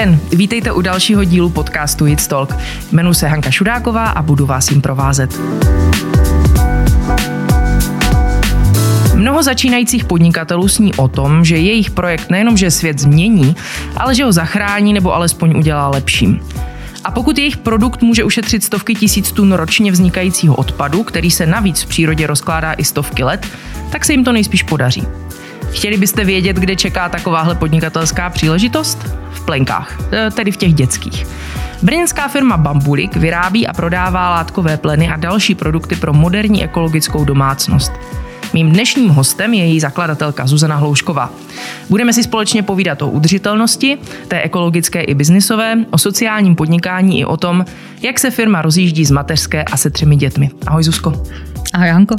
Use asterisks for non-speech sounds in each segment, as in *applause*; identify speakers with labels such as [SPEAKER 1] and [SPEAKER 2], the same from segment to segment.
[SPEAKER 1] Den, vítejte u dalšího dílu podcastu Hit Talk. Jmenuji se Hanka Šudáková a budu vás jim provázet. Mnoho začínajících podnikatelů sní o tom, že jejich projekt nejenom, že svět změní, ale že ho zachrání nebo alespoň udělá lepším. A pokud jejich produkt může ušetřit stovky tisíc tun ročně vznikajícího odpadu, který se navíc v přírodě rozkládá i stovky let, tak se jim to nejspíš podaří. Chtěli byste vědět, kde čeká takováhle podnikatelská příležitost? V plenkách, e, tedy v těch dětských. Brněnská firma Bambulik vyrábí a prodává látkové pleny a další produkty pro moderní ekologickou domácnost. Mým dnešním hostem je její zakladatelka Zuzana Hloušková. Budeme si společně povídat o udržitelnosti, té ekologické i biznisové, o sociálním podnikání i o tom, jak se firma rozjíždí z mateřské a se třemi dětmi. Ahoj Zuzko.
[SPEAKER 2] Ahoj Hanko.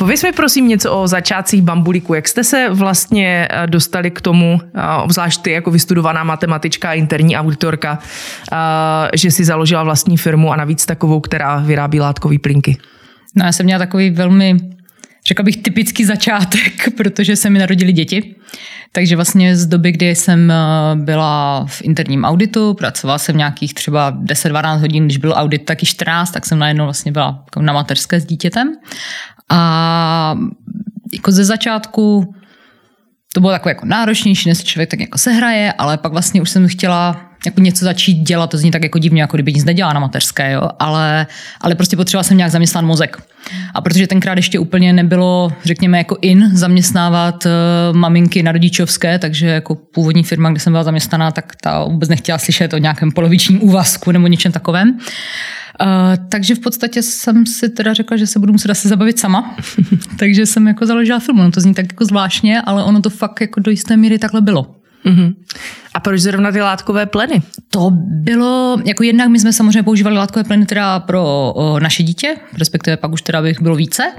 [SPEAKER 1] Pověz mi prosím něco o začátcích bambuliku. Jak jste se vlastně eh, dostali k tomu, eh, obzvlášť ty jako vystudovaná matematička, interní auditorka, eh, že si založila vlastní firmu a navíc takovou, která vyrábí látkové plínky?
[SPEAKER 2] No já jsem měla takový velmi, řekla bych, typický začátek, *laughs* protože se mi narodili děti. Takže vlastně z doby, kdy jsem byla v interním auditu, pracovala jsem nějakých třeba 10-12 hodin, když byl audit taky 14, tak jsem najednou vlastně byla na mateřské s dítětem. A jako ze začátku to bylo takové jako náročnější, než se člověk tak jako sehraje, ale pak vlastně už jsem chtěla jako něco začít dělat, to zní tak jako divně, jako kdyby nic nedělala na mateřské, jo? Ale, ale prostě potřebovala jsem nějak zaměstnat mozek. A protože tenkrát ještě úplně nebylo, řekněme, jako in zaměstnávat uh, maminky na rodičovské, takže jako původní firma, kde jsem byla zaměstnaná, tak ta vůbec nechtěla slyšet o nějakém polovičním úvazku nebo něčem takovém. Uh, takže v podstatě jsem si teda řekla, že se budu muset asi zabavit sama. *laughs* takže jsem jako založila firmu. No to zní tak jako zvláštně, ale ono to fakt jako do jisté míry takhle bylo. Mm-hmm.
[SPEAKER 1] A proč zrovna ty látkové pleny?
[SPEAKER 2] To bylo, jako jednak my jsme samozřejmě používali látkové pleny teda pro o, naše dítě, respektive pak už teda bych bylo více.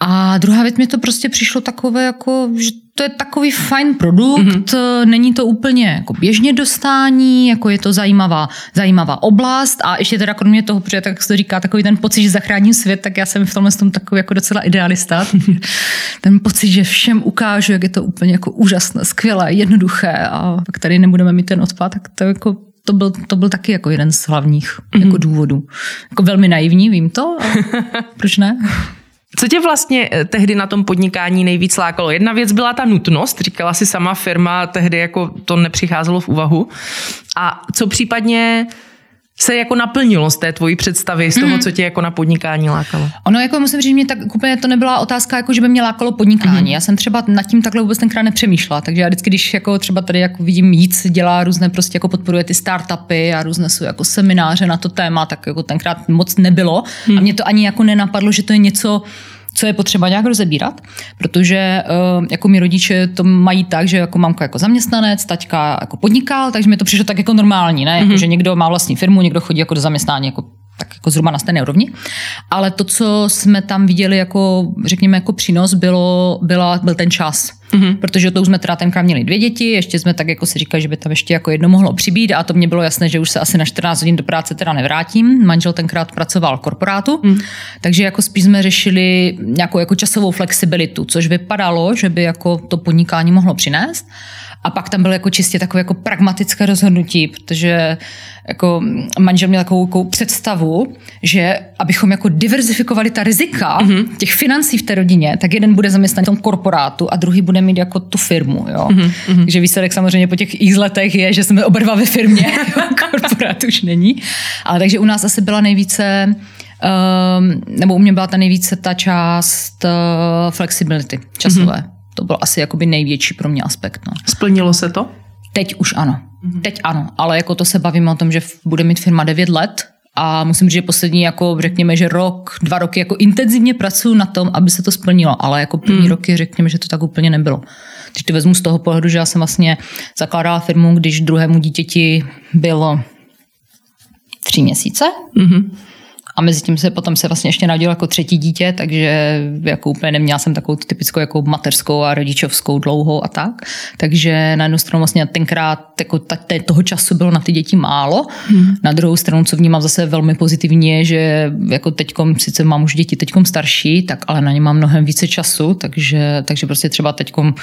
[SPEAKER 2] A druhá věc mi to prostě přišlo takové, jako, že to je takový fajn produkt, mm-hmm. není to úplně jako běžně dostání, jako je to zajímavá, zajímavá oblast a ještě teda kromě toho, protože tak se to říká, takový ten pocit, že zachráním svět, tak já jsem v tomhle tom takový jako docela idealista. *laughs* ten pocit, že všem ukážu, jak je to úplně jako úžasné, skvělé, jednoduché a pak tady nebudeme mít ten odpad, tak to jako to byl, to byl taky jako jeden z hlavních mm-hmm. jako důvodů. Jako velmi naivní, vím to, ale *laughs* proč ne?
[SPEAKER 1] Co tě vlastně eh, tehdy na tom podnikání nejvíc lákalo? Jedna věc byla ta nutnost, říkala si sama firma, tehdy jako to nepřicházelo v úvahu. A co případně se jako naplnilo z té tvojí představy, z toho, mm. co tě jako na podnikání lákalo?
[SPEAKER 2] Ono jako musím říct, mě tak úplně to nebyla otázka, jako že by mě lákalo podnikání. Mm. Já jsem třeba nad tím takhle vůbec tenkrát nepřemýšlela, takže já vždycky, když jako třeba tady jako vidím víc, dělá různé prostě jako podporuje ty startupy a různé jsou jako semináře na to téma, tak jako tenkrát moc nebylo mm. a mě to ani jako nenapadlo, že to je něco, co je potřeba nějak rozebírat, protože eh, jako mi rodiče to mají tak, že jako mamka jako zaměstnanec, taťka jako podnikal, takže mi to přišlo tak jako normální, ne? Jako, mm-hmm. že někdo má vlastní firmu, někdo chodí jako do zaměstnání jako tak jako zhruba na stejné úrovni. Ale to, co jsme tam viděli jako, řekněme, jako přínos, bylo, byla, byl ten čas. Mm-hmm. Protože to už jsme teda tenkrát měli dvě děti, ještě jsme tak jako si říkali, že by tam ještě jako jedno mohlo přibít a to mě bylo jasné, že už se asi na 14 hodin do práce teda nevrátím. Manžel tenkrát pracoval v korporátu, mm. takže jako spíš jsme řešili nějakou jako časovou flexibilitu, což vypadalo, že by jako to podnikání mohlo přinést. A pak tam bylo jako čistě takové jako pragmatické rozhodnutí, protože jako manžel měl takovou, takovou představu, že abychom jako diverzifikovali ta rizika mm-hmm. těch financí v té rodině, tak jeden bude zaměstnán v tom korporátu a druhý bude mít jako tu firmu. Jo? Mm-hmm. Takže výsledek samozřejmě po těch x letech je, že jsme oba dva ve firmě, *laughs* korporát už není. Ale takže u nás asi byla nejvíce Um, nebo u mě byla ta nejvíce ta část uh, flexibility časové. Mm-hmm to byl asi jakoby největší pro mě aspekt. No.
[SPEAKER 1] Splnilo se to?
[SPEAKER 2] Teď už ano. Mm-hmm. Teď ano, ale jako to se bavíme o tom, že bude mít firma 9 let a musím říct, že poslední, jako řekněme, že rok, dva roky jako intenzivně pracuji na tom, aby se to splnilo, ale jako první mm. roky řekněme, že to tak úplně nebylo. Když to vezmu z toho pohledu, že já jsem vlastně zakládala firmu, když druhému dítěti bylo tři měsíce, mm-hmm. A mezi tím se potom se vlastně ještě narodil jako třetí dítě, takže jako úplně neměla jsem takovou typickou jako mateřskou a rodičovskou dlouhou a tak. Takže na jednu stranu vlastně tenkrát jako ta, toho času bylo na ty děti málo. Hmm. Na druhou stranu, co vnímám zase velmi pozitivně, že jako teďkom, sice mám už děti teďkom starší, tak ale na ně mám mnohem více času, takže, takže prostě třeba teďkom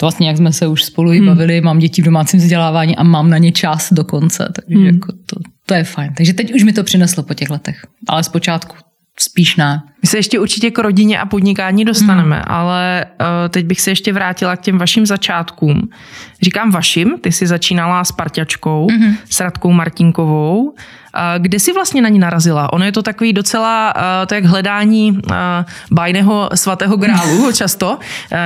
[SPEAKER 2] to vlastně, jak jsme se už spolu hmm. bavili, mám děti v domácím vzdělávání a mám na ně čas dokonce, takže hmm. jako to, to je fajn. Takže teď už mi to přineslo po těch letech, ale zpočátku spíš ne.
[SPEAKER 1] My se ještě určitě k rodině a podnikání dostaneme, hmm. ale uh, teď bych se ještě vrátila k těm vašim začátkům. Říkám vašim, ty jsi začínala s parťačkou, hmm. s Radkou Martinkovou. Kde jsi vlastně na ní narazila? Ono je to takový docela, to jak hledání bajného svatého grálu *laughs* často,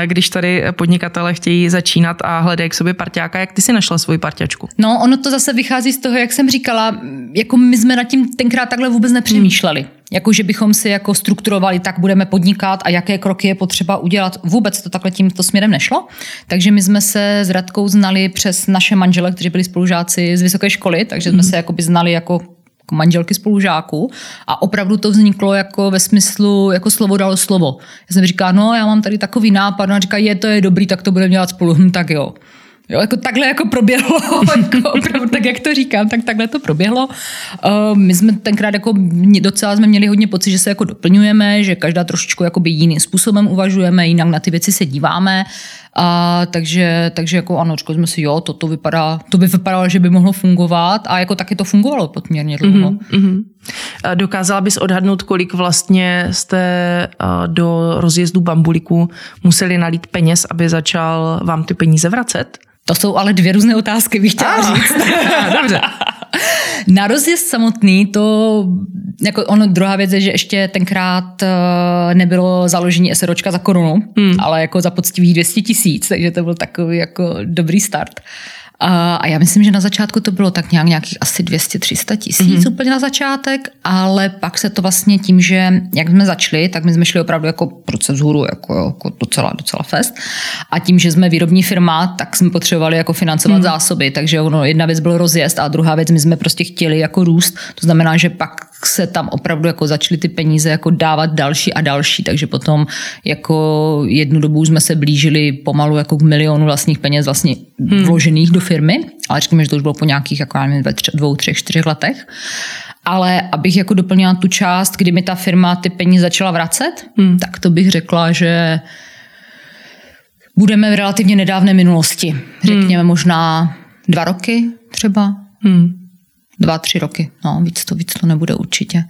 [SPEAKER 1] když tady podnikatele chtějí začínat a hledají k sobě parťáka. Jak ty si našla svoji parťačku?
[SPEAKER 2] No, ono to zase vychází z toho, jak jsem říkala, jako my jsme nad tím tenkrát takhle vůbec nepřemýšleli. Hmm. Jako, že bychom si jako strukturovali, tak budeme podnikat a jaké kroky je potřeba udělat. Vůbec to takhle tímto směrem nešlo. Takže my jsme se s Radkou znali přes naše manžele, kteří byli spolužáci z vysoké školy, takže jsme hmm. se jakoby znali jako jako manželky spolužáků a opravdu to vzniklo jako ve smyslu, jako slovo dalo slovo. Já jsem říkala, no já mám tady takový nápad, no a říká, je to je dobrý, tak to budeme dělat spolu, hm, *laughs* tak jo. Jo, jako takhle jako proběhlo, *laughs* jako opravdu, tak jak to říkám, tak takhle to proběhlo. Uh, my jsme tenkrát jako docela jsme měli hodně pocit, že se jako doplňujeme, že každá trošičku jakoby jiným způsobem uvažujeme, jinak na ty věci se díváme. A takže, takže jako ano, řekli jsme si, jo, to, to, vypadá, to by vypadalo, že by mohlo fungovat a jako taky to fungovalo podměrně dlouho. Mm-hmm.
[SPEAKER 1] Dokázala bys odhadnout, kolik vlastně jste do rozjezdu bambuliku museli nalít peněz, aby začal vám ty peníze vracet?
[SPEAKER 2] To jsou ale dvě různé otázky, bych chtěla ah, říct. *laughs*
[SPEAKER 1] Dobře.
[SPEAKER 2] Na rozjezd samotný to, jako ono, druhá věc je, že ještě tenkrát uh, nebylo založení SROčka za korunu, hmm. ale jako za poctivých 200 tisíc, takže to byl takový jako dobrý start. Uh, a já myslím, že na začátku to bylo tak nějak nějakých asi 200-300 tisíc mm-hmm. úplně na začátek, ale pak se to vlastně tím, že jak jsme začali, tak my jsme šli opravdu jako proces hůru, jako, jako docela, docela fest. A tím, že jsme výrobní firma, tak jsme potřebovali jako financovat mm-hmm. zásoby, takže ono, jedna věc byl rozjezd a druhá věc, my jsme prostě chtěli jako růst. To znamená, že pak se tam opravdu jako začaly ty peníze jako dávat další a další, takže potom jako jednu dobu jsme se blížili pomalu jako k milionu vlastních peněz vlastně hmm. vložených do firmy, ale řekněme, že to už bylo po nějakých jako nevím, dvou, třech, čtyřech letech. Ale abych jako doplnila tu část, kdy mi ta firma ty peníze začala vracet, hmm. tak to bych řekla, že budeme v relativně nedávné minulosti. Řekněme hmm. možná dva roky třeba. Hmm dva, tři roky. No, víc to, víc to nebude určitě.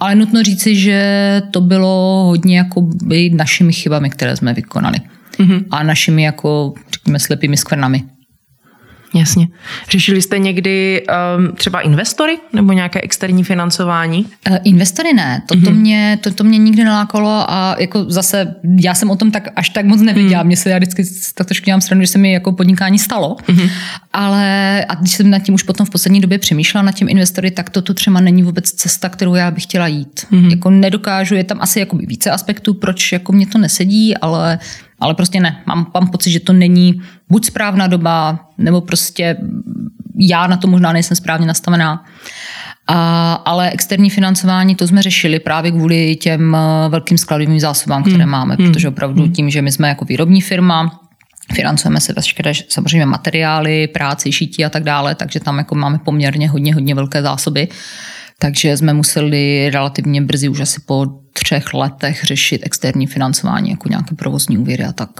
[SPEAKER 2] Ale nutno říci, že to bylo hodně jako našimi chybami, které jsme vykonali. Mm-hmm. A našimi jako, řekněme, slepými skvrnami.
[SPEAKER 1] Jasně. Řešili jste někdy um, třeba investory nebo nějaké externí financování?
[SPEAKER 2] Uh, investory ne, to, mm-hmm. mě, to, to mě nikdy nelákalo a jako zase já jsem o tom tak až tak moc nevěděla. Mm. Mně se já vždycky tak trošku dělám stranu, že se mi jako podnikání stalo. Mm-hmm. Ale a když jsem nad tím už potom v poslední době přemýšlela nad tím investory, tak to tu třeba není vůbec cesta, kterou já bych chtěla jít. Mm-hmm. Jako nedokážu, je tam asi jako více aspektů, proč jako mě to nesedí, ale ale prostě ne. Mám, mám pocit, že to není buď správná doba, nebo prostě já na to možná nejsem správně nastavená. A, ale externí financování, to jsme řešili právě kvůli těm eh, velkým skladovým zásobám, které hmm. máme, hmm. protože opravdu hmm. tím, že my jsme jako výrobní firma, financujeme se veškeré samozřejmě materiály, práci, šití a tak dále, takže tam jako máme poměrně hodně, hodně velké zásoby. Takže jsme museli relativně brzy, už asi po třech letech, řešit externí financování, jako nějaké provozní úvěry a tak.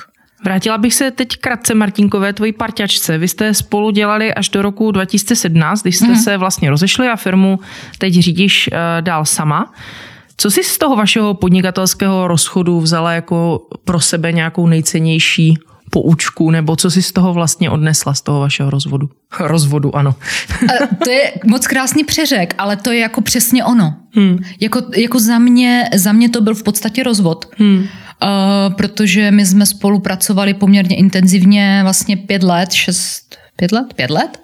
[SPEAKER 1] Vrátila bych se teď krátce Martinkové, tvojí parťačce. Vy jste spolu dělali až do roku 2017, když jste mm. se vlastně rozešli a firmu teď řídíš uh, dál sama. Co jsi z toho vašeho podnikatelského rozchodu vzala jako pro sebe nějakou nejcennější poučku, nebo co si z toho vlastně odnesla, z toho vašeho rozvodu? *laughs* Rozvodu, ano.
[SPEAKER 2] to je moc krásný přeřek, ale to je jako přesně ono. Hmm. Jako, jako za, mě, za mě to byl v podstatě rozvod. Hmm. Uh, protože my jsme spolupracovali poměrně intenzivně vlastně pět let, šest, pět let, pět let.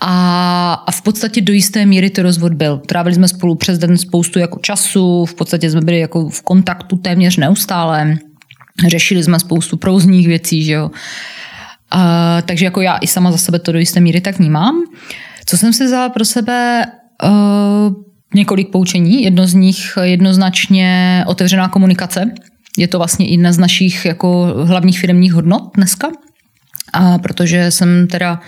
[SPEAKER 2] A, a v podstatě do jisté míry to rozvod byl. Trávili jsme spolu přes den spoustu jako času, v podstatě jsme byli jako v kontaktu téměř neustále. Řešili jsme spoustu prouzních věcí, že jo. A, takže jako já i sama za sebe to do jisté míry tak vnímám. Co jsem si vzala pro sebe, uh, několik poučení. Jedno z nich jednoznačně otevřená komunikace. Je to vlastně jedna z našich jako hlavních firmních hodnot dneska. A protože jsem teda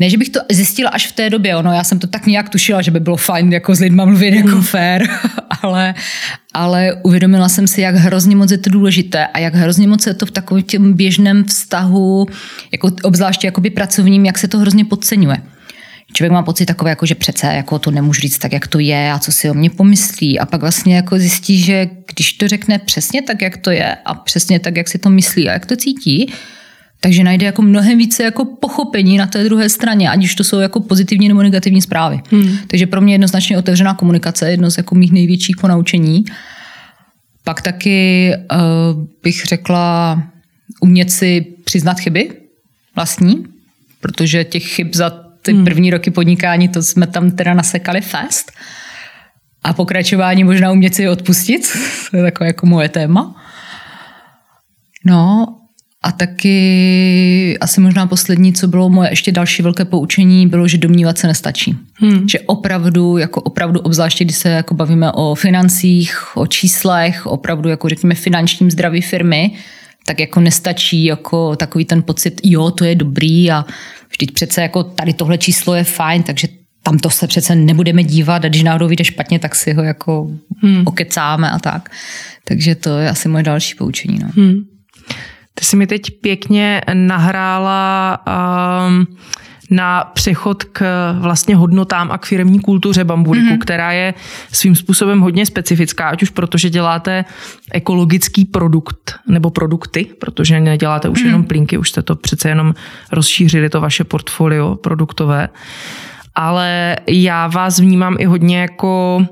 [SPEAKER 2] ne, že bych to zjistila až v té době, ono, já jsem to tak nějak tušila, že by bylo fajn jako s lidma mluvit jako mm. fair, *laughs* ale, ale uvědomila jsem si, jak hrozně moc je to důležité a jak hrozně moc je to v takovém těm běžném vztahu, jako obzvláště jakoby pracovním, jak se to hrozně podceňuje. Člověk má pocit takové, jako, že přece jako to nemůžu říct tak, jak to je a co si o mě pomyslí. A pak vlastně jako zjistí, že když to řekne přesně tak, jak to je a přesně tak, jak si to myslí a jak to cítí, takže najde jako mnohem více jako pochopení na té druhé straně, ať už to jsou jako pozitivní nebo negativní zprávy. Hmm. Takže pro mě jednoznačně otevřená komunikace, jedno z jako mých největších ponaučení. Pak taky uh, bych řekla umět si přiznat chyby vlastní, protože těch chyb za ty hmm. první roky podnikání, to jsme tam teda nasekali fast. A pokračování možná umět si odpustit, *laughs* to je takové jako moje téma. No a taky asi možná poslední, co bylo moje ještě další velké poučení, bylo, že domnívat se nestačí. Hmm. Že opravdu, jako opravdu, obzvláště když se jako bavíme o financích, o číslech, opravdu jako řekněme finančním zdraví firmy, tak jako nestačí jako takový ten pocit, jo, to je dobrý a vždyť přece jako tady tohle číslo je fajn, takže tam to se přece nebudeme dívat a když náhodou vyjde špatně, tak si ho jako hmm. okecáme a tak. Takže to je asi moje další poučení. No. Hmm.
[SPEAKER 1] Ty jsi mi teď pěkně nahrála um, na přechod k vlastně hodnotám a k firmní kultuře bamburiku, mm-hmm. která je svým způsobem hodně specifická, ať už protože děláte ekologický produkt nebo produkty, protože neděláte už mm-hmm. jenom plínky, už jste to přece jenom rozšířili, to vaše portfolio produktové. Ale já vás vnímám i hodně jako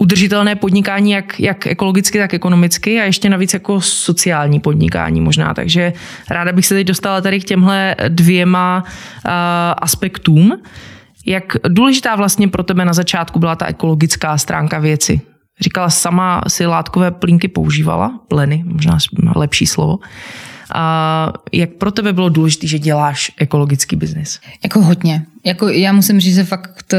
[SPEAKER 1] udržitelné podnikání jak, jak ekologicky, tak ekonomicky a ještě navíc jako sociální podnikání možná. Takže ráda bych se teď dostala tady k těmhle dvěma uh, aspektům. Jak důležitá vlastně pro tebe na začátku byla ta ekologická stránka věci? Říkala sama si látkové plínky používala, pleny, možná lepší slovo. A jak pro tebe bylo důležité, že děláš ekologický biznis?
[SPEAKER 2] Jako hodně. Jako já musím říct, že fakt,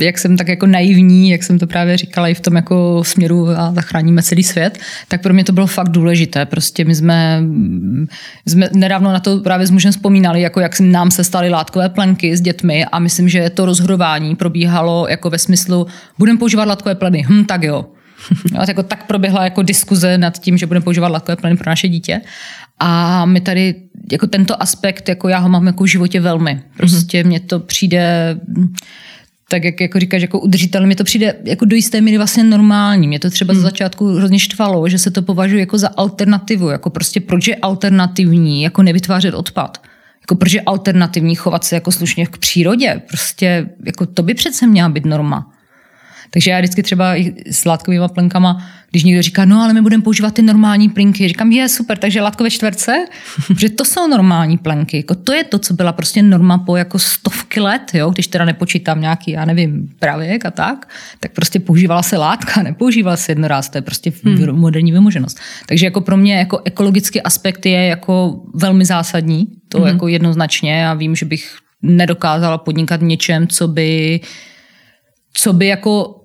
[SPEAKER 2] jak jsem tak jako naivní, jak jsem to právě říkala i v tom jako směru a zachráníme celý svět, tak pro mě to bylo fakt důležité. Prostě my jsme, jsme nedávno na to právě s mužem vzpomínali, jako jak nám se staly látkové plenky s dětmi a myslím, že to rozhodování probíhalo jako ve smyslu, budeme používat látkové pleny, hm, tak jo. *laughs* No, jako tak proběhla jako diskuze nad tím, že budeme používat látkové pleny pro naše dítě. A my tady, jako tento aspekt, jako já ho mám jako v životě velmi. Prostě mm-hmm. mně to přijde tak jak jako říkáš, jako udržitelný, mi to přijde jako do jisté míry vlastně normální. Mě to třeba mm. za začátku hrozně štvalo, že se to považuje jako za alternativu, jako prostě proč je alternativní, jako nevytvářet odpad. Jako proč je alternativní chovat se jako slušně k přírodě. Prostě jako to by přece měla být norma. Takže já vždycky třeba i s látkovými plenkama, když někdo říká, no ale my budeme používat ty normální plinky, říkám, je super, takže látkové čtverce, *laughs* že to jsou normální plenky. Jako to je to, co byla prostě norma po jako stovky let, jo? když teda nepočítám nějaký, já nevím, pravěk a tak, tak prostě používala se látka, *laughs* nepoužívala se jednoráz, to je prostě hmm. moderní vymoženost. Takže jako pro mě jako ekologický aspekt je jako velmi zásadní, to hmm. jako jednoznačně a vím, že bych nedokázala podnikat něčem, co by co by jako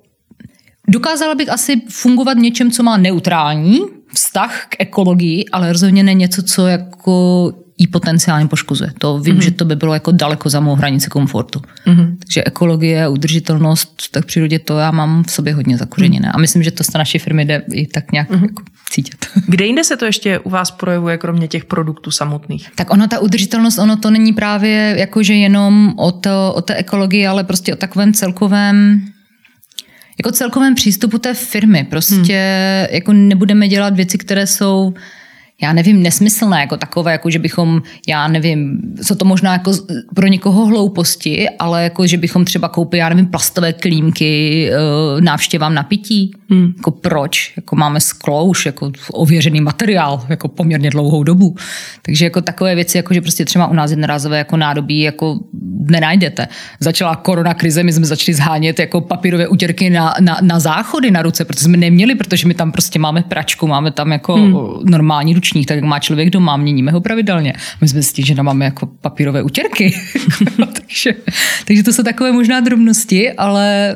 [SPEAKER 2] Dokázala bych asi fungovat něčem, co má neutrální vztah k ekologii, ale rozhodně ne něco, co jako jí potenciálně poškozuje. To vím, mm-hmm. že to by bylo jako daleko za mou hranici komfortu. Mm-hmm. Takže ekologie, udržitelnost, tak v přírodě to já mám v sobě hodně zakořeněné. Mm-hmm. A myslím, že to z naší firmy jde i tak nějak mm-hmm. jako cítit. *laughs*
[SPEAKER 1] Kde jinde se to ještě u vás projevuje, kromě těch produktů samotných?
[SPEAKER 2] Tak ono, ta udržitelnost, ono to není právě jakože jenom o, to, o té ekologii, ale prostě o takovém celkovém jako celkovém přístupu té firmy. Prostě hmm. jako nebudeme dělat věci, které jsou já nevím, nesmyslné, jako takové, jako že bychom, já nevím, co to možná jako pro někoho hlouposti, ale jako, že bychom třeba koupili, já nevím, plastové klímky eh, návštěvám na pití. Hmm. Jako proč? Jako máme sklo už jako ověřený materiál, jako poměrně dlouhou dobu. Takže jako takové věci, jako že prostě třeba u nás jednorázové jako nádobí jako nenajdete. Začala korona krize, my jsme začali zhánět jako papírové utěrky na, na, na záchody na ruce, protože jsme neměli, protože my tam prostě máme pračku, máme tam jako hmm. normální ručník, tak jak má člověk doma, měníme ho pravidelně. My jsme s že máme jako papírové utěrky. *laughs* takže, takže to jsou takové možná drobnosti, ale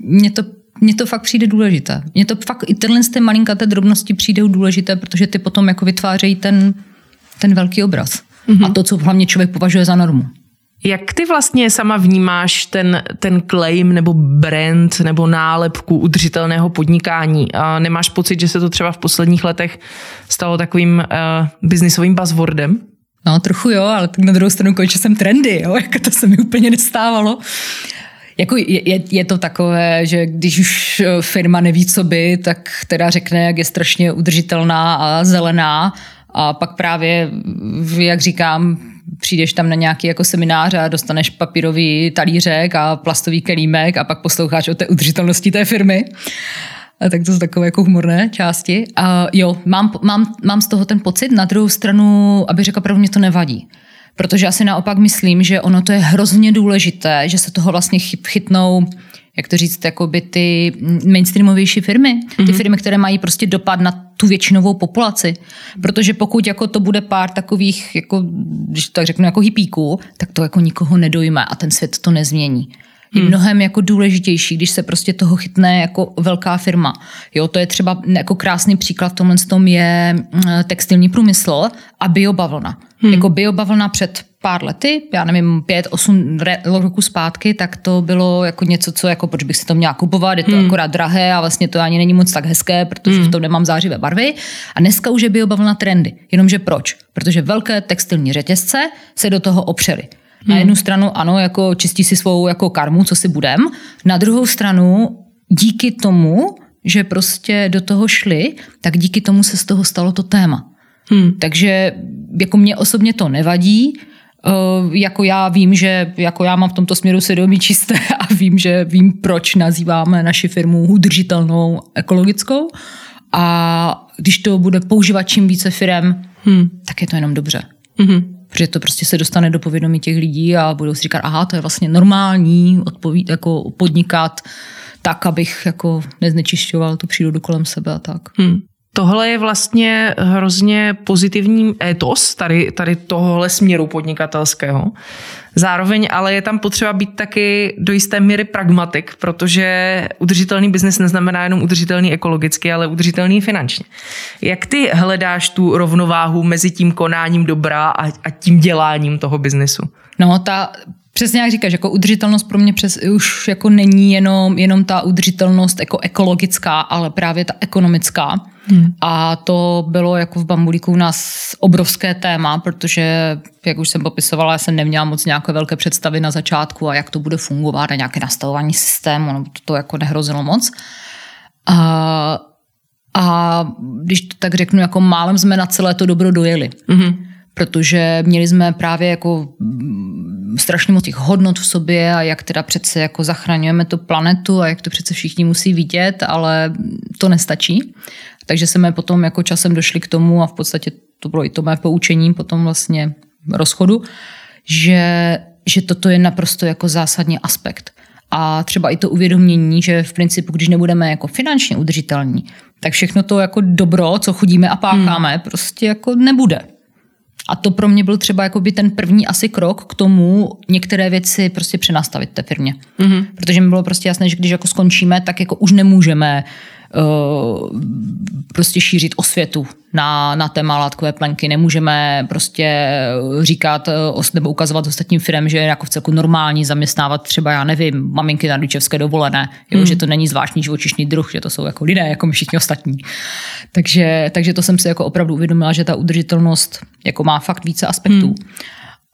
[SPEAKER 2] mně to mně to fakt přijde důležité. Mně to fakt i tenhle z té malinkaté drobnosti přijde důležité, protože ty potom jako vytvářejí ten, ten velký obraz. Mm-hmm. A to, co hlavně člověk považuje za normu.
[SPEAKER 1] Jak ty vlastně sama vnímáš ten, ten claim nebo brand nebo nálepku udržitelného podnikání? A nemáš pocit, že se to třeba v posledních letech stalo takovým uh, biznisovým buzzwordem?
[SPEAKER 2] No, trochu jo, ale tak na druhou stranu končil jsem trendy, jo, *laughs* jako to se mi úplně nestávalo. Jako je, je to takové, že když už eh, firma neví, co by, tak teda řekne, jak je strašně udržitelná a zelená a pak právě, jak říkám, přijdeš tam na nějaký jako seminář a dostaneš papírový talířek a plastový kelímek a pak posloucháš o té udržitelnosti té firmy. A tak to jsou takové jako humorné části. A jo, mám, mám, mám z toho ten pocit, na druhou stranu, aby řekla pravdu, mě to nevadí. Protože já si naopak myslím, že ono to je hrozně důležité, že se toho vlastně chytnou jak to říct, by ty mainstreamovější firmy, ty mm-hmm. firmy, které mají prostě dopad na tu většinovou populaci. Protože pokud jako to bude pár takových, jako, když to tak řeknu, jako hippíků, tak to jako nikoho nedojme a ten svět to nezmění je hmm. mnohem jako důležitější, když se prostě toho chytne jako velká firma. Jo, to je třeba jako krásný příklad v tomhle tom je mm, textilní průmysl a biobavlna. Hmm. Jako biobavlna před pár lety, já nevím, pět, osm roku zpátky, tak to bylo jako něco, co jako, proč bych si to měla kupovat, je to hmm. akorát drahé a vlastně to ani není moc tak hezké, protože hmm. v tom nemám zářivé barvy. A dneska už je biobavlna trendy. Jenomže proč? Protože velké textilní řetězce se do toho opřely. Na jednu stranu ano, jako čistí si svou jako karmu, co si budem. Na druhou stranu díky tomu, že prostě do toho šli, tak díky tomu se z toho stalo to téma. Hmm. Takže jako mě osobně to nevadí, jako já vím, že jako já mám v tomto směru svědomí čisté *laughs* a vím, že vím, proč nazýváme naši firmu udržitelnou ekologickou a když to bude používat čím více firem, hmm. tak je to jenom dobře. Hmm protože to prostě se dostane do povědomí těch lidí a budou si říkat, aha, to je vlastně normální odpovíd, jako podnikat tak, abych jako neznečišťoval tu přírodu kolem sebe a tak. Hmm.
[SPEAKER 1] Tohle je vlastně hrozně pozitivní étos tady, tady tohohle směru podnikatelského. Zároveň ale je tam potřeba být taky do jisté míry pragmatik, protože udržitelný biznis neznamená jenom udržitelný ekologicky, ale udržitelný finančně. Jak ty hledáš tu rovnováhu mezi tím konáním dobra a, a tím děláním toho biznesu?
[SPEAKER 2] No, ta Přesně jak říkáš, jako udržitelnost pro mě přes, už jako není jenom, jenom ta udržitelnost jako ekologická, ale právě ta ekonomická. Hmm. A to bylo jako v Bambulíku u nás obrovské téma, protože, jak už jsem popisovala, já jsem neměla moc nějaké velké představy na začátku a jak to bude fungovat a nějaké nastavování systému, no to, to jako nehrozilo moc. A, a když to tak řeknu, jako málem jsme na celé to dobro dojeli. Hmm protože měli jsme právě jako strašně moc těch hodnot v sobě a jak teda přece jako zachraňujeme tu planetu a jak to přece všichni musí vidět, ale to nestačí. Takže jsme potom jako časem došli k tomu a v podstatě to bylo i to mé poučení potom vlastně rozchodu, že, že toto je naprosto jako zásadní aspekt. A třeba i to uvědomění, že v principu, když nebudeme jako finančně udržitelní, tak všechno to jako dobro, co chodíme a pácháme, hmm. prostě jako nebude. A to pro mě byl třeba jakoby ten první asi krok k tomu některé věci prostě přenastavit té firmě. Mm-hmm. Protože mi bylo prostě jasné, že když jako skončíme, tak jako už nemůžeme prostě šířit osvětu na, na téma látkové plenky. Nemůžeme prostě říkat uh, nebo ukazovat ostatním firm, že je jako v celku normální zaměstnávat třeba, já nevím, maminky na rodičovské dovolené, jo, mm. že to není zvláštní živočišný druh, že to jsou jako lidé, jako my všichni ostatní. Takže, takže to jsem si jako opravdu uvědomila, že ta udržitelnost jako má fakt více aspektů. Mm.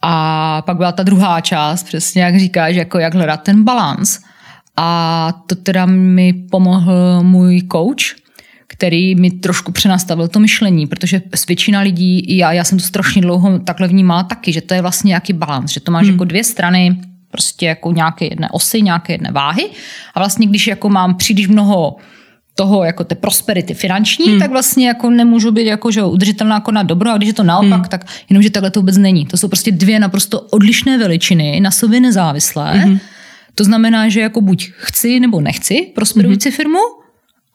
[SPEAKER 2] A pak byla ta druhá část, přesně jak říkáš, jako jak hledat ten balans. A to teda mi pomohl můj coach, který mi trošku přenastavil to myšlení, protože s většina lidí, i já, já jsem to strašně dlouho takhle vnímala taky, že to je vlastně nějaký balans, že to máš hmm. jako dvě strany, prostě jako nějaké jedné osy, nějaké jedné váhy a vlastně když jako mám příliš mnoho toho jako té prosperity finanční, hmm. tak vlastně jako nemůžu být jako, že udržitelná jako na dobro a když je to naopak, hmm. tak jenomže takhle to vůbec není. To jsou prostě dvě naprosto odlišné veličiny, na sobě nezávislé. Hmm. To znamená, že jako buď chci nebo nechci prosperující hmm. firmu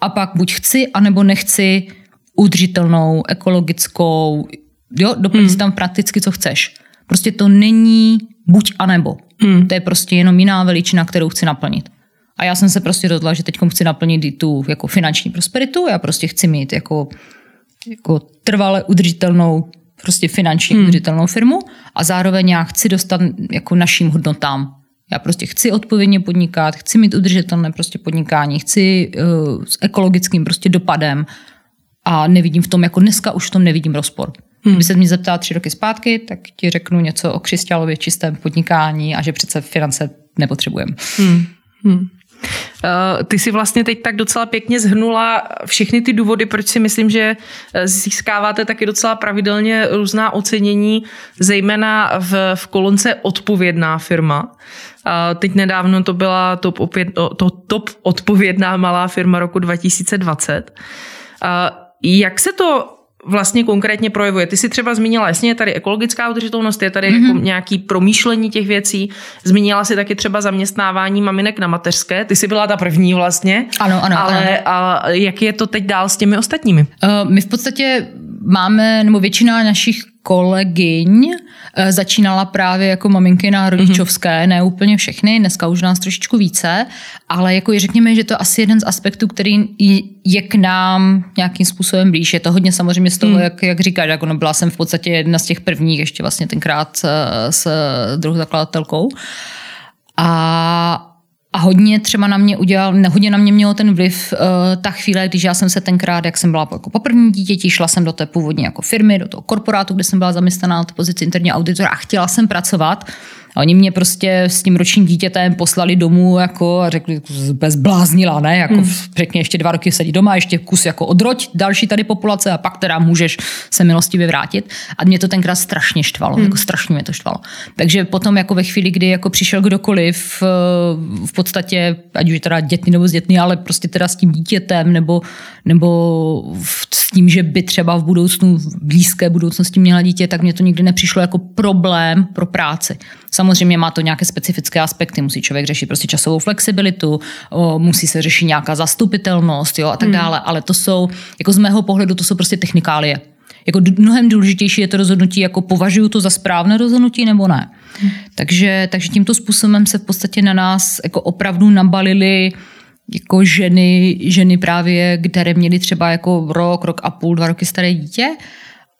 [SPEAKER 2] a pak buď chci anebo nechci udržitelnou, ekologickou, jo, doplň hmm. tam prakticky, co chceš. Prostě to není buď a nebo. Hmm. To je prostě jenom jiná veličina, kterou chci naplnit. A já jsem se prostě rozhodla, že teď chci naplnit i tu jako finanční prosperitu, já prostě chci mít jako, jako trvale udržitelnou prostě finančně hmm. udržitelnou firmu a zároveň já chci dostat jako našim hodnotám. Já prostě chci odpovědně podnikat, chci mít udržitelné prostě podnikání, chci uh, s ekologickým prostě dopadem a nevidím v tom, jako dneska už v tom nevidím rozpor. Hmm. Když se mě zeptá tři roky zpátky, tak ti řeknu něco o křišťálově čistém podnikání a že přece finance nepotřebujeme. Hmm. Hmm.
[SPEAKER 1] Eh, ty si vlastně teď tak docela pěkně zhrnula všechny ty důvody, proč si myslím, že eh, získáváte taky docela pravidelně různá ocenění, zejména v, v kolonce odpovědná firma. Eh, teď nedávno to byla top, opět, to top odpovědná malá firma roku 2020. Jak se to vlastně konkrétně projevuje? Ty si třeba zmínila, jasně je tady ekologická udržitelnost, je tady mm-hmm. jako nějaký promýšlení těch věcí. Zmínila si taky třeba zaměstnávání maminek na mateřské. Ty jsi byla ta první vlastně.
[SPEAKER 2] Ano, ano.
[SPEAKER 1] Ale ano. A jak je to teď dál s těmi ostatními?
[SPEAKER 2] Uh, my v podstatě máme, nebo většina našich kolegyň eh, začínala právě jako maminky na rodičovské, mm-hmm. ne úplně všechny, dneska už nás trošičku více, ale jako je řekněme, že to je asi jeden z aspektů, který je k nám nějakým způsobem blíž. Je to hodně samozřejmě z toho, mm. jak, jak říkáš, jako no byla jsem v podstatě jedna z těch prvních, ještě vlastně tenkrát s, s druhou zakladatelkou. A a hodně třeba na mě udělal, hodně na mě mělo ten vliv uh, ta chvíle, když já jsem se tenkrát, jak jsem byla jako po první dítěti, šla jsem do té původně jako firmy, do toho korporátu, kde jsem byla zaměstnaná na pozici interní auditora a chtěla jsem pracovat a oni mě prostě s tím ročním dítětem poslali domů jako a řekli, bezbláznila, ne? Jako hmm. řekně ještě dva roky sedí doma, ještě kus jako odroď další tady populace a pak teda můžeš se milostivě vrátit. A mě to tenkrát strašně štvalo, hmm. jako strašně mě to štvalo. Takže potom jako ve chvíli, kdy jako přišel kdokoliv eh, v podstatě, ať už teda dětný nebo zdětný, ale prostě teda s tím dítětem nebo, nebo s tím, že by třeba v budoucnu, v blízké budoucnosti měla dítě, tak mě to nikdy nepřišlo jako problém pro práci. Samozřejmě má to nějaké specifické aspekty, musí člověk řešit prostě časovou flexibilitu, musí se řešit nějaká zastupitelnost jo, a tak hmm. dále, ale to jsou, jako z mého pohledu, to jsou prostě technikálie. Jako mnohem důležitější je to rozhodnutí, jako považuju to za správné rozhodnutí nebo ne. Hmm. Takže, takže tímto způsobem se v podstatě na nás jako opravdu nabalili jako ženy, ženy právě, které měly třeba jako rok, rok a půl, dva roky staré dítě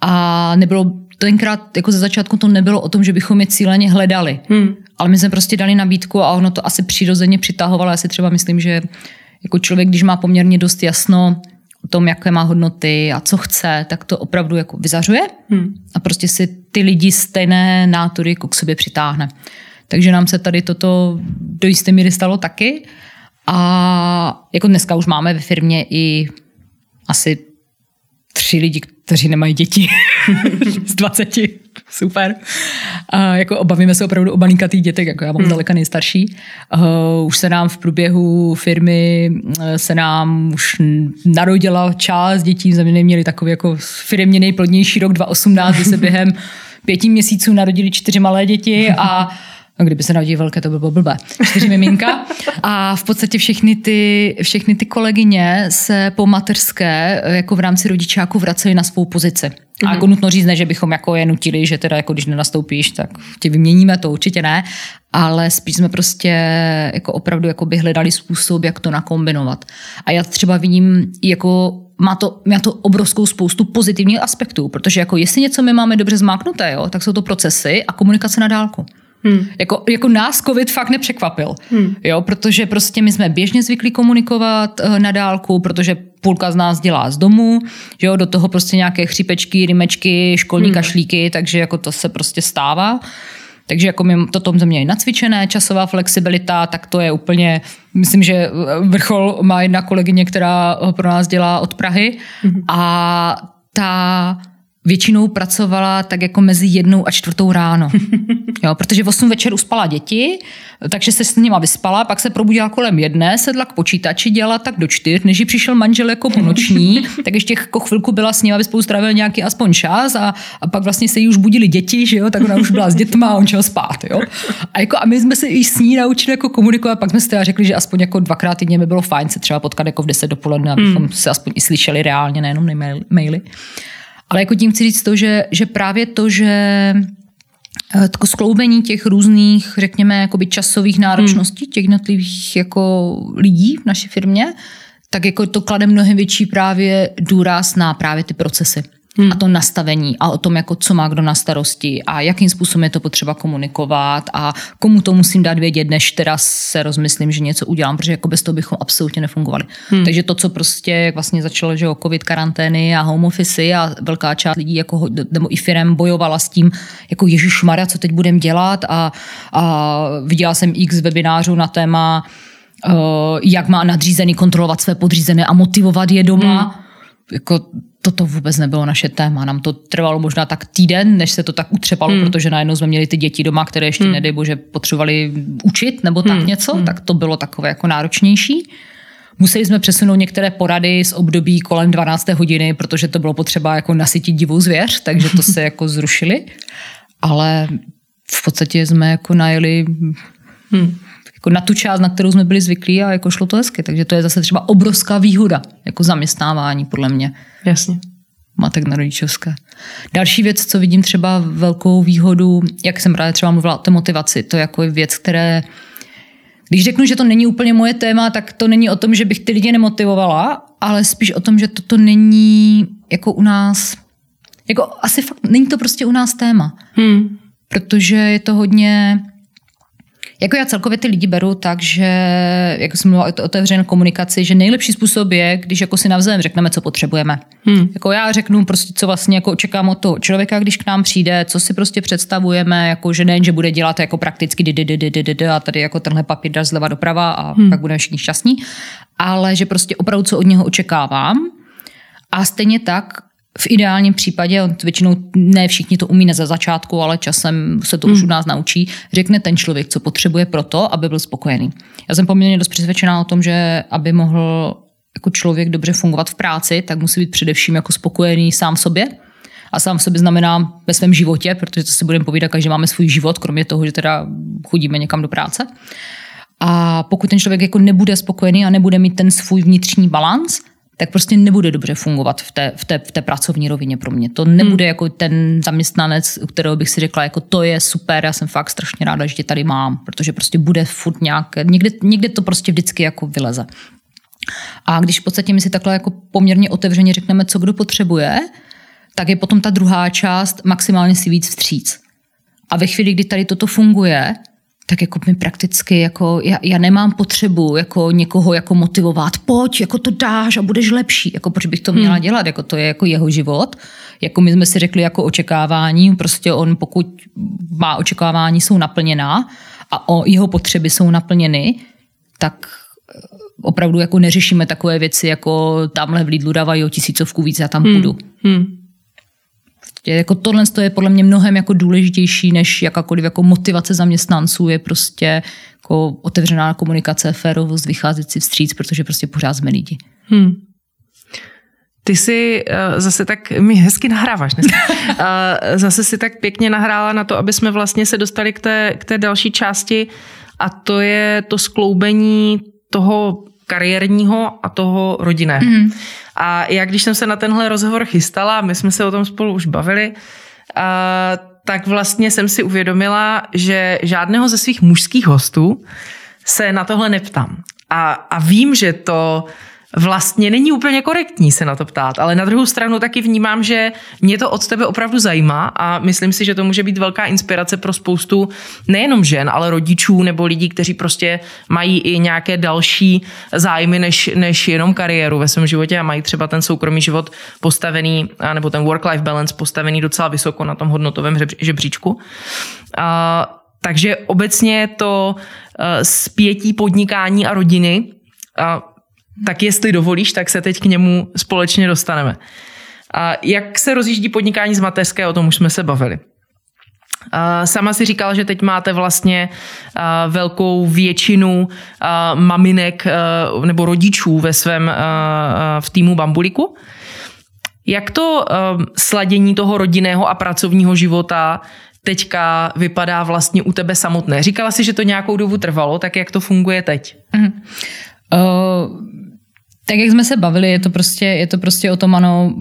[SPEAKER 2] a nebylo tenkrát jako ze začátku to nebylo o tom, že bychom je cíleně hledali. Hmm. Ale my jsme prostě dali nabídku a ono to asi přirozeně přitahovalo. Já si třeba myslím, že jako člověk, když má poměrně dost jasno o tom, jaké má hodnoty a co chce, tak to opravdu jako vyzařuje hmm. a prostě si ty lidi stejné nátury jako k sobě přitáhne. Takže nám se tady toto do jisté míry stalo taky. A jako dneska už máme ve firmě i asi tři lidi, kteří nemají děti *laughs* z 20. Super. A jako obavíme se opravdu o malinkatý dětek, jako já mám hmm. daleka nejstarší. Uh, už se nám v průběhu firmy uh, se nám už narodila část dětí, jsme měli takový jako firmě nejplodnější rok 2018, kdy se *laughs* během pěti měsíců narodili čtyři malé děti a No, kdyby se narodili velké, to by bylo blbé. Čtyři miminka. A v podstatě všechny ty, všechny ty kolegyně se po mateřské jako v rámci rodičáku vracely na svou pozici. A jako nutno říct, ne, že bychom jako je nutili, že teda jako když nenastoupíš, tak tě vyměníme, to určitě ne, ale spíš jsme prostě jako opravdu jako by hledali způsob, jak to nakombinovat. A já třeba vidím jako má to, má to obrovskou spoustu pozitivních aspektů, protože jako jestli něco my máme dobře zmáknuté, jo, tak jsou to procesy a komunikace na dálku. Hmm. Jako, jako nás covid fakt nepřekvapil, hmm. jo, protože prostě my jsme běžně zvyklí komunikovat uh, na dálku, protože půlka z nás dělá z domu, že jo, do toho prostě nějaké chřipečky, rymečky, školní hmm. kašlíky, takže jako to se prostě stává. Takže jako my to tom měli nacvičené, časová flexibilita, tak to je úplně, myslím, že vrchol má jedna kolegyně, která pro nás dělá od Prahy hmm. a ta většinou pracovala tak jako mezi jednou a čtvrtou ráno. *laughs* Jo, protože v 8 večer uspala děti, takže se s nima vyspala, pak se probudila kolem jedné, sedla k počítači, dělala tak do čtyř, než jí přišel manžel jako ponoční, *laughs* tak ještě jako chvilku byla s ním, aby spolu strávil nějaký aspoň čas a, a pak vlastně se jí už budili děti, že jo, tak ona už byla s dětma a on šel spát. Jo. A, jako, a my jsme se i s ní naučili jako komunikovat, pak jsme si teda řekli, že aspoň jako dvakrát týdně by bylo fajn se třeba potkat jako v 10 dopoledne, abychom hmm. se aspoň i slyšeli reálně, nejenom maily. Ale jako tím chci říct to, že, že právě to, že tako skloubení těch různých, řekněme, jakoby časových náročností těch jednotlivých jako lidí v naší firmě, tak jako to klade mnohem větší právě důraz na právě ty procesy. Hmm. A to nastavení a o tom, jako co má kdo na starosti a jakým způsobem je to potřeba komunikovat a komu to musím dát vědět, než teda se rozmyslím, že něco udělám, protože jako bez toho bychom absolutně nefungovali. Hmm. Takže to, co prostě jak vlastně začalo, že o covid karantény a home office a velká část lidí jako, nebo i firm bojovala s tím, jako Ježíš Maria, co teď budeme dělat a, a viděla jsem x webinářů na téma, uh, jak má nadřízený kontrolovat své podřízené a motivovat je doma. Hmm. Jako toto vůbec nebylo naše téma. Nám to trvalo možná tak týden, než se to tak utřepalo, hmm. protože najednou jsme měli ty děti doma, které ještě, hmm. nedej bože, potřebovali učit nebo tak hmm. něco, hmm. tak to bylo takové jako náročnější. Museli jsme přesunout některé porady z období kolem 12. hodiny, protože to bylo potřeba jako nasytit divou zvěř, takže to se *laughs* jako zrušili. Ale v podstatě jsme jako najeli hmm jako na tu část, na kterou jsme byli zvyklí a jako šlo to hezky. Takže to je zase třeba obrovská výhoda jako zaměstnávání podle mě.
[SPEAKER 1] Jasně.
[SPEAKER 2] Matek na rodičovské. Další věc, co vidím třeba velkou výhodu, jak jsem právě třeba mluvila o té motivaci, to je jako věc, které když řeknu, že to není úplně moje téma, tak to není o tom, že bych ty lidi nemotivovala, ale spíš o tom, že toto není jako u nás, jako asi fakt, není to prostě u nás téma. Hmm. Protože je to hodně, jako já celkově ty lidi beru tak, že, jako jsem mluvila o otevřené komunikaci, že nejlepší způsob je, když jako si navzájem řekneme, co potřebujeme. Hmm. Jako já řeknu prostě, co vlastně jako očekám od toho člověka, když k nám přijde, co si prostě představujeme, jako že nejen, že bude dělat jako prakticky a tady jako tenhle papír dá zleva doprava a hmm. pak budeme všichni šťastní, ale že prostě opravdu, co od něho očekávám. A stejně tak v ideálním případě, on většinou ne všichni to umí ne za začátku, ale časem se to hmm. už u nás naučí, řekne ten člověk, co potřebuje pro to, aby byl spokojený. Já jsem poměrně dost přesvědčená o tom, že aby mohl jako člověk dobře fungovat v práci, tak musí být především jako spokojený sám v sobě. A sám v sobě znamená ve svém životě, protože to si budeme povídat, každý máme svůj život, kromě toho, že teda chodíme někam do práce. A pokud ten člověk jako nebude spokojený a nebude mít ten svůj vnitřní balans, tak prostě nebude dobře fungovat v té, v té, v té pracovní rovině pro mě. To nebude hmm. jako ten zaměstnanec, u kterého bych si řekla, jako to je super, já jsem fakt strašně ráda, že tě tady mám, protože prostě bude furt nějak, někde, někde to prostě vždycky jako vyleze. A když v podstatě my si takhle jako poměrně otevřeně řekneme, co kdo potřebuje, tak je potom ta druhá část maximálně si víc vstříc. A ve chvíli, kdy tady toto funguje, tak jako mi prakticky, jako já, já, nemám potřebu jako někoho jako motivovat, pojď, jako to dáš a budeš lepší, jako proč bych to měla hmm. dělat, jako to je jako jeho život, jako my jsme si řekli jako očekávání, prostě on pokud má očekávání jsou naplněná a o jeho potřeby jsou naplněny, tak eh, opravdu jako neřešíme takové věci, jako tamhle v Lidlu dávají o tisícovku víc, já tam hmm. půjdu. Hmm. Prostě jako tohle je podle mě mnohem jako důležitější než jakákoliv jako motivace zaměstnanců je prostě jako otevřená komunikace, férovost, vycházet si vstříc, protože prostě pořád jsme lidi. Hmm.
[SPEAKER 1] Ty si uh, zase tak, mi hezky nahráváš dneska, *laughs* uh, zase si tak pěkně nahrála na to, aby jsme vlastně se dostali k té, k té další části a to je to skloubení toho kariérního a toho rodinného. Mm. A já, když jsem se na tenhle rozhovor chystala, my jsme se o tom spolu už bavili, a, tak vlastně jsem si uvědomila, že žádného ze svých mužských hostů se na tohle neptám. A, a vím, že to vlastně není úplně korektní se na to ptát, ale na druhou stranu taky vnímám, že mě to od tebe opravdu zajímá a myslím si, že to může být velká inspirace pro spoustu nejenom žen, ale rodičů nebo lidí, kteří prostě mají i nějaké další zájmy než, než jenom kariéru ve svém životě a mají třeba ten soukromý život postavený, nebo ten work-life balance postavený docela vysoko na tom hodnotovém žebříčku. A, takže obecně to e, spětí podnikání a rodiny a tak jestli dovolíš, tak se teď k němu společně dostaneme. A jak se rozjíždí podnikání z mateřské, o tom už jsme se bavili. Sama si říkala, že teď máte vlastně velkou většinu maminek nebo rodičů ve svém v týmu Bambuliku. Jak to sladění toho rodinného a pracovního života teďka vypadá vlastně u tebe samotné? Říkala si, že to nějakou dobu trvalo, tak jak to funguje teď? Mm. Uh
[SPEAKER 2] Tak jak jsme se bavili, je to prostě, je to prostě o tom, ano,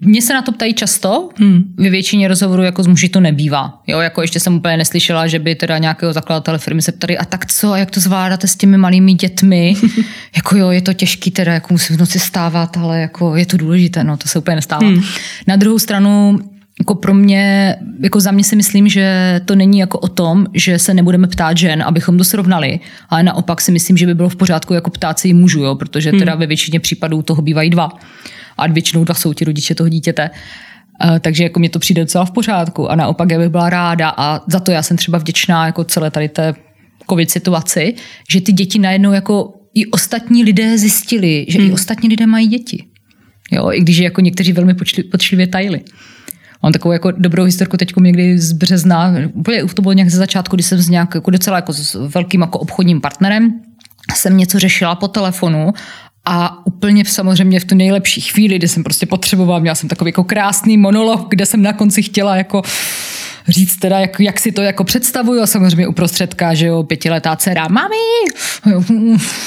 [SPEAKER 2] mě se na to ptají často, hmm. ve většině rozhovorů jako z muži to nebývá. Jo, jako ještě jsem úplně neslyšela, že by teda nějakého zakladatele firmy se ptali, a tak co, a jak to zvládáte s těmi malými dětmi? *laughs* jako jo, je to těžký teda, jako musím v noci stávat, ale jako je to důležité, no to se úplně nestává. Hmm. Na druhou stranu, jako pro mě, jako za mě si myslím, že to není jako o tom, že se nebudeme ptát žen, abychom to srovnali, ale naopak si myslím, že by bylo v pořádku jako ptát se i mužů, jo, protože teda hmm. ve většině případů toho bývají dva a většinou dva jsou ti rodiče toho dítěte. Uh, takže jako mě to přijde docela v pořádku a naopak já bych byla ráda a za to já jsem třeba vděčná jako celé tady té covid situaci, že ty děti najednou jako i ostatní lidé zjistili, že hmm. i ostatní lidé mají děti. Jo, i když jako někteří velmi počlivě tajili. Mám takovou jako dobrou historku teď někdy z března, úplně to bylo nějak ze začátku, kdy jsem s nějak jako docela jako s velkým jako obchodním partnerem jsem něco řešila po telefonu a úplně samozřejmě v tu nejlepší chvíli, kdy jsem prostě potřebovala, měla jsem takový jako krásný monolog, kde jsem na konci chtěla jako říct teda, jak, jak si to jako představuju a samozřejmě uprostředka, že jo, pětiletá dcera, mami, jo,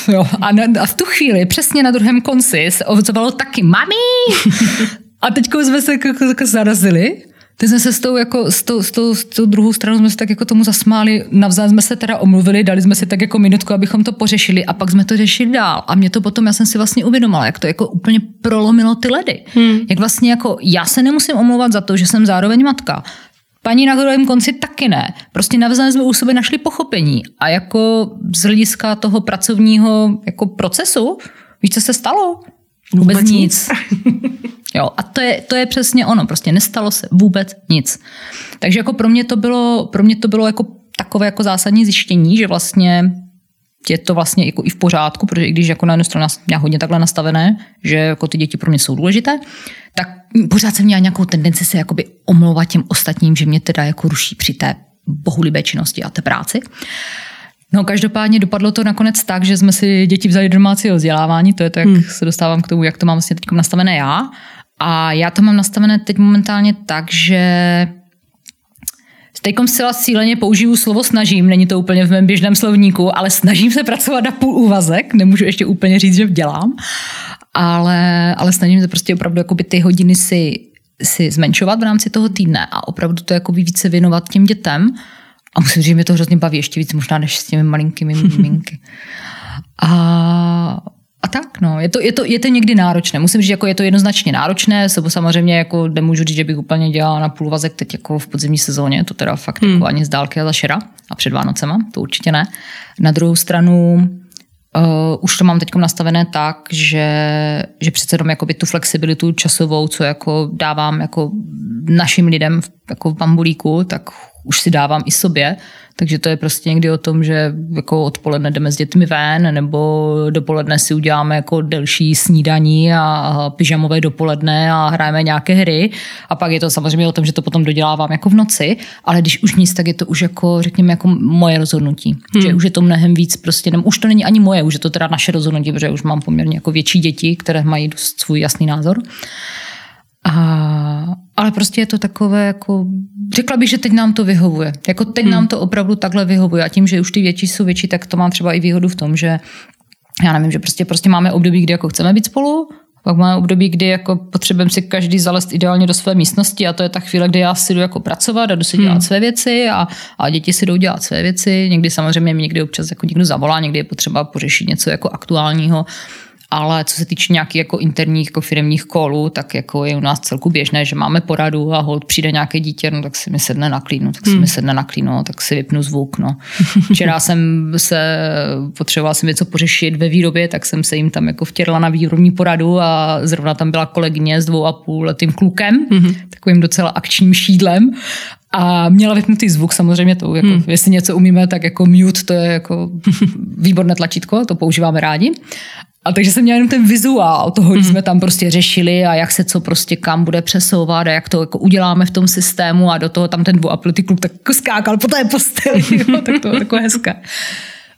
[SPEAKER 2] jo. A, na, a v tu chvíli přesně na druhém konci se ozvalo taky, mami, a teď jsme se jako, jako zarazili. Teď jsme se s tou, jako, s, tou, s, tou, s tou druhou stranou jsme se tak jako tomu zasmáli, navzájem jsme se teda omluvili, dali jsme si tak jako minutku, abychom to pořešili a pak jsme to řešili dál. A mě to potom, já jsem si vlastně uvědomila, jak to jako úplně prolomilo ty ledy. Hmm. Jak vlastně jako já se nemusím omlouvat za to, že jsem zároveň matka. Paní na druhém konci taky ne. Prostě navzájem jsme u sebe našli pochopení. A jako z hlediska toho pracovního jako procesu, víš, co se stalo? Vůbec, vůbec nic. *laughs* Jo, a to je, to je přesně ono, prostě nestalo se vůbec nic. Takže jako pro mě to bylo, pro mě to bylo jako takové jako zásadní zjištění, že vlastně je to vlastně jako i v pořádku, protože i když jako na jednu stranu měla hodně takhle nastavené, že jako ty děti pro mě jsou důležité, tak pořád jsem měla nějakou tendenci se jakoby omlouvat těm ostatním, že mě teda jako ruší při té bohulibé činnosti a té práci. No každopádně dopadlo to nakonec tak, že jsme si děti vzali do domácího vzdělávání, to je to, jak hmm. se dostávám k tomu, jak to mám vlastně teď nastavené já. A já to mám nastavené teď momentálně tak, že Teď zcela cíleně použiju slovo snažím, není to úplně v mém běžném slovníku, ale snažím se pracovat na půl úvazek, nemůžu ještě úplně říct, že dělám, ale, ale snažím se prostě opravdu jakoby ty hodiny si, si zmenšovat v rámci toho týdne a opravdu to jakoby více věnovat těm dětem. A musím říct, že mě to hrozně baví ještě víc možná než s těmi malinkými *laughs* miminky. A a tak, no, je to, je to, je to někdy náročné. Musím říct, jako je to jednoznačně náročné, se samozřejmě jako nemůžu říct, že bych úplně dělala na půlvazek teď jako v podzimní sezóně, to teda fakt hmm. jako ani z dálky a za šera a před Vánocema, to určitě ne. Na druhou stranu Uh, už to mám teď nastavené tak, že, že přece jenom jakoby tu flexibilitu časovou, co jako dávám jako našim lidem v, jako v bambulíku, tak už si dávám i sobě. Takže to je prostě někdy o tom, že jako odpoledne jdeme s dětmi ven, nebo dopoledne si uděláme jako delší snídaní a pyžamové dopoledne a hrajeme nějaké hry. A pak je to samozřejmě o tom, že to potom dodělávám jako v noci, ale když už nic, tak je to už jako, řekněme, jako moje rozhodnutí. Hmm. Že už je to mnohem víc prostě, už to není ani moje, už je to teda naše rozhodnutí, protože už mám poměrně jako větší děti, které mají dost svůj jasný názor. A, ale prostě je to takové, jako, řekla bych, že teď nám to vyhovuje. Jako teď hmm. nám to opravdu takhle vyhovuje. A tím, že už ty větší jsou větší, tak to má třeba i výhodu v tom, že já nevím, že prostě, prostě máme období, kdy jako chceme být spolu, pak máme období, kdy jako potřebujeme si každý zalest ideálně do své místnosti a to je ta chvíle, kdy já si jdu jako pracovat a jdu si dělat hmm. své věci a, a děti si jdou dělat své věci. Někdy samozřejmě mi někdy občas jako někdo zavolá, někdy je potřeba pořešit něco jako aktuálního ale co se týče nějakých jako interních jako firmních kolů, tak jako je u nás celku běžné, že máme poradu a hold přijde nějaké dítě, no tak si mi sedne na klínu, tak si hmm. mi sedne na klínu, no, tak si vypnu zvuk. No. *laughs* Včera jsem se, potřebovala jsem něco pořešit ve výrobě, tak jsem se jim tam jako vtěrla na výrobní poradu a zrovna tam byla kolegyně s dvou a půl letým klukem, hmm. takovým docela akčním šídlem a měla vypnutý zvuk samozřejmě, to jako, hmm. jestli něco umíme, tak jako mute, to je jako *laughs* výborné tlačítko, to používáme rádi. A takže jsem měla jenom ten vizuál toho, když mm. jsme tam prostě řešili a jak se co prostě kam bude přesouvat a jak to jako uděláme v tom systému a do toho tam ten dvouapletý klub tak jako skákal po té posteli, *laughs* jo, tak to bylo takové hezké.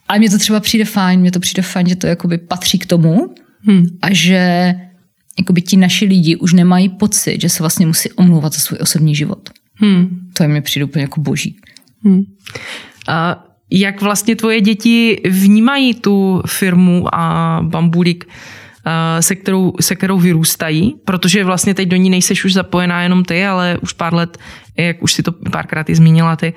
[SPEAKER 2] Ale mně to třeba přijde fajn, mně to přijde fajn, že to jakoby patří k tomu mm. a že jakoby ti naši lidi už nemají pocit, že se vlastně musí omlouvat za svůj osobní život. Hmm. To je mi přijde úplně jako boží. Hmm.
[SPEAKER 1] A jak vlastně tvoje děti vnímají tu firmu a bambulík se kterou, se kterou vyrůstají, protože vlastně teď do ní nejseš už zapojená jenom ty, ale už pár let, jak už si to párkrát i zmínila ty,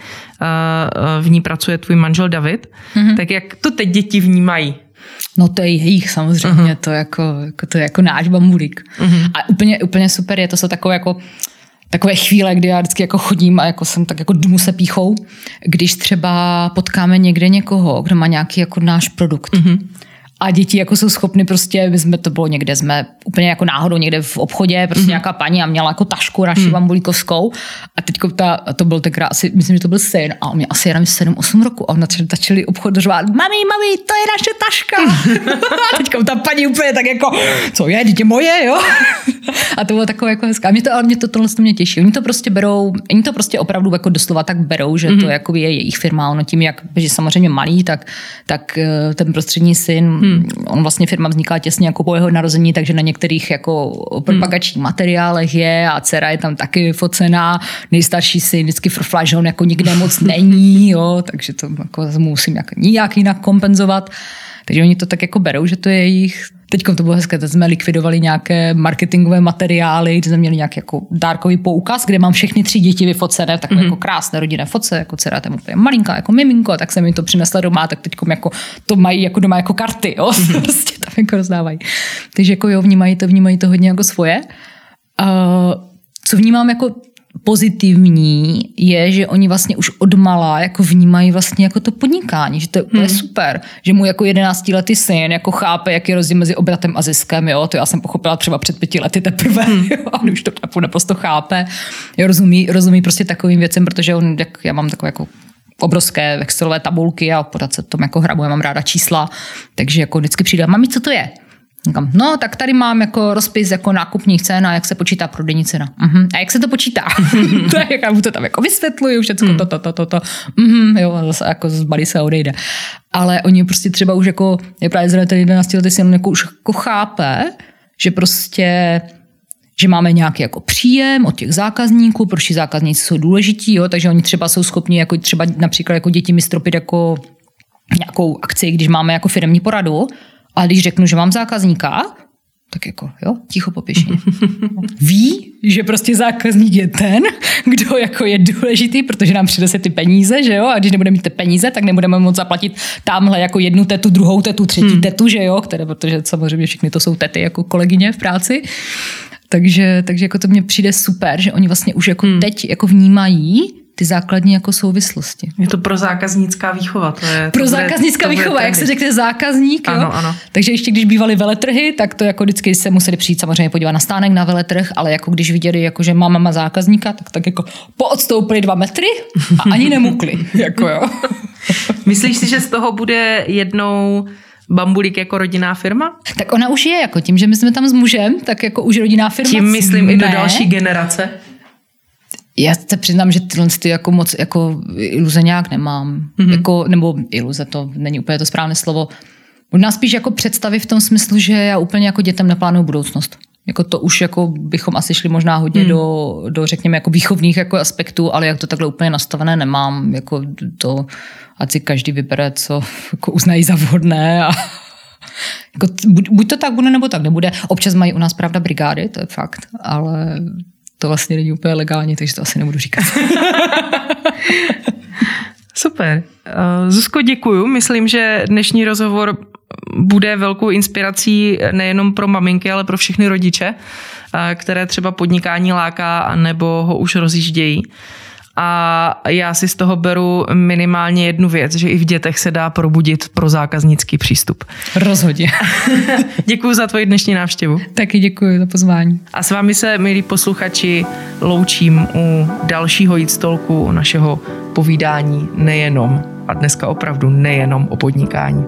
[SPEAKER 1] v ní pracuje tvůj manžel David. Mm-hmm. Tak jak to teď děti vnímají?
[SPEAKER 2] No to je jejich samozřejmě, uh-huh. to, je jako, jako, to je jako náš bambulík. Uh-huh. A úplně, úplně super je, to jsou takové jako takové chvíle, kdy já vždycky jako chodím a jako jsem tak jako dmu se píchou, když třeba potkáme někde někoho, kdo má nějaký jako náš produkt. Mm-hmm a děti jako jsou schopny prostě, my jsme to bylo někde, jsme úplně jako náhodou někde v obchodě, prostě mm-hmm. nějaká paní a měla jako tašku naši mm. bambulíkovskou a teď ta, to byl tenkrát asi, myslím, že to byl syn a on mě asi jenom 7-8 roku a on začali obchod dořvát, mami, mami, to je naše taška. *laughs* a teď ta paní úplně tak jako, co je, dítě moje, jo? *laughs* a to bylo takové jako hezké. A mě to, ale mě to tohle mě těší. Oni to prostě berou, oni to prostě opravdu jako doslova tak berou, že mm-hmm. to jako je jejich firma, ono tím, jak, že samozřejmě malý, tak, tak eh, ten prostřední syn Hmm. On vlastně firma vznikla těsně jako po jeho narození, takže na některých jako propagačních hmm. materiálech je a dcera je tam taky focená. Nejstarší si vždycky frflá, že on jako nikde moc není, jo, takže to jako musím jako nijak jinak kompenzovat. Takže oni to tak jako berou, že to je jejich Teď to bylo hezké, teď jsme likvidovali nějaké marketingové materiály, kde jsme měli nějaký jako dárkový poukaz, kde mám všechny tři děti vyfocené, takové mm-hmm. jako krásné rodinné foce, jako dcera tam úplně malinká, jako miminko, tak jsem mi to přinesla doma, tak teď jako to mají jako doma jako karty, jo, mm-hmm. *laughs* prostě tam jako rozdávají. Takže jako jo, vnímají to, vnímají to hodně jako svoje. Uh, co vnímám jako pozitivní je, že oni vlastně už odmala jako vnímají vlastně jako to podnikání, že to je úplně hmm. super, že mu jako jedenáctiletý syn jako chápe, jaký je rozdíl mezi obratem a ziskem, jo, to já jsem pochopila třeba před pěti lety teprve, hmm. *laughs* jo, a už to naprosto chápe, jo, rozumí, rozumí prostě takovým věcem, protože on, jak já mám takové jako obrovské Excelové tabulky a podat se tom jako hrabu, já mám ráda čísla, takže jako vždycky přijde, mami, co to je? Říkám, no, tak tady mám jako rozpis jako nákupních cen a jak se počítá prodejní cena. Uh-huh. A jak se to počítá? *laughs* to je, já mu to tam jako vysvětluju, všechno mm. to, to, to, to, to. Uh-huh. Jo, zase jako zbalí se a odejde. Ale oni prostě třeba už jako, je právě zrovna ten 11 letý syn, jako už jako chápe, že prostě že máme nějaký jako příjem od těch zákazníků, proč zákazníci jsou důležití, jo, takže oni třeba jsou schopni jako třeba například jako děti mi stropit jako nějakou akci, když máme jako firmní poradu, a když řeknu, že mám zákazníka, tak jako, jo, ticho popěšně. *laughs* Ví, že prostě zákazník je ten, kdo jako je důležitý, protože nám přinese ty peníze, že jo, a když nebudeme mít ty peníze, tak nebudeme moct zaplatit tamhle jako jednu tetu, druhou tetu, třetí hmm. tetu, že jo, které, protože samozřejmě všechny to jsou tety jako kolegyně v práci. Takže, takže jako to mně přijde super, že oni vlastně už jako hmm. teď jako vnímají, ty základní jako souvislosti.
[SPEAKER 1] Je to pro zákaznická výchova. To je,
[SPEAKER 2] pro to zákaznická bude, výchova, jak se řekne zákazník.
[SPEAKER 1] Ano,
[SPEAKER 2] jo?
[SPEAKER 1] ano.
[SPEAKER 2] Takže ještě když bývaly veletrhy, tak to jako vždycky se museli přijít samozřejmě podívat na stánek na veletrh, ale jako když viděli, jako, že má zákazníka, tak, tak jako poodstoupili dva metry a ani nemukli. *laughs* jako jo. *laughs*
[SPEAKER 1] Myslíš si, že z toho bude jednou Bambulík jako rodinná firma?
[SPEAKER 2] Tak ona už je, jako tím, že my jsme tam s mužem, tak jako už rodinná firma.
[SPEAKER 1] Tím myslím ne. i do další generace.
[SPEAKER 2] Já se přiznám, že tyhle ty jako moc jako iluze nějak nemám. Mm-hmm. Jako, nebo iluze, to není úplně to správné slovo. Možná spíš jako představy v tom smyslu, že já úplně jako dětem neplánuju budoucnost. Jako to už jako bychom asi šli možná hodně hmm. do, do, řekněme, jako výchovných jako aspektů, ale jak to takhle úplně nastavené nemám. Jako to, ať si každý vybere, co *laughs* jako uznají za vhodné a *laughs* jako, buď, buď to tak bude, nebo tak nebude. Občas mají u nás pravda brigády, to je fakt, ale to vlastně není úplně legální, takže to asi nebudu říkat. *laughs*
[SPEAKER 1] Super. Uh, Zuzko, děkuju. Myslím, že dnešní rozhovor bude velkou inspirací nejenom pro maminky, ale pro všechny rodiče, uh, které třeba podnikání láká nebo ho už rozjíždějí. A já si z toho beru minimálně jednu věc, že i v dětech se dá probudit pro zákaznický přístup.
[SPEAKER 2] Rozhodně. *laughs*
[SPEAKER 1] děkuji za tvoji dnešní návštěvu.
[SPEAKER 2] Taky děkuji za pozvání.
[SPEAKER 1] A s vámi se, milí posluchači, loučím u dalšího jít stolku našeho povídání nejenom, a dneska opravdu nejenom o podnikání.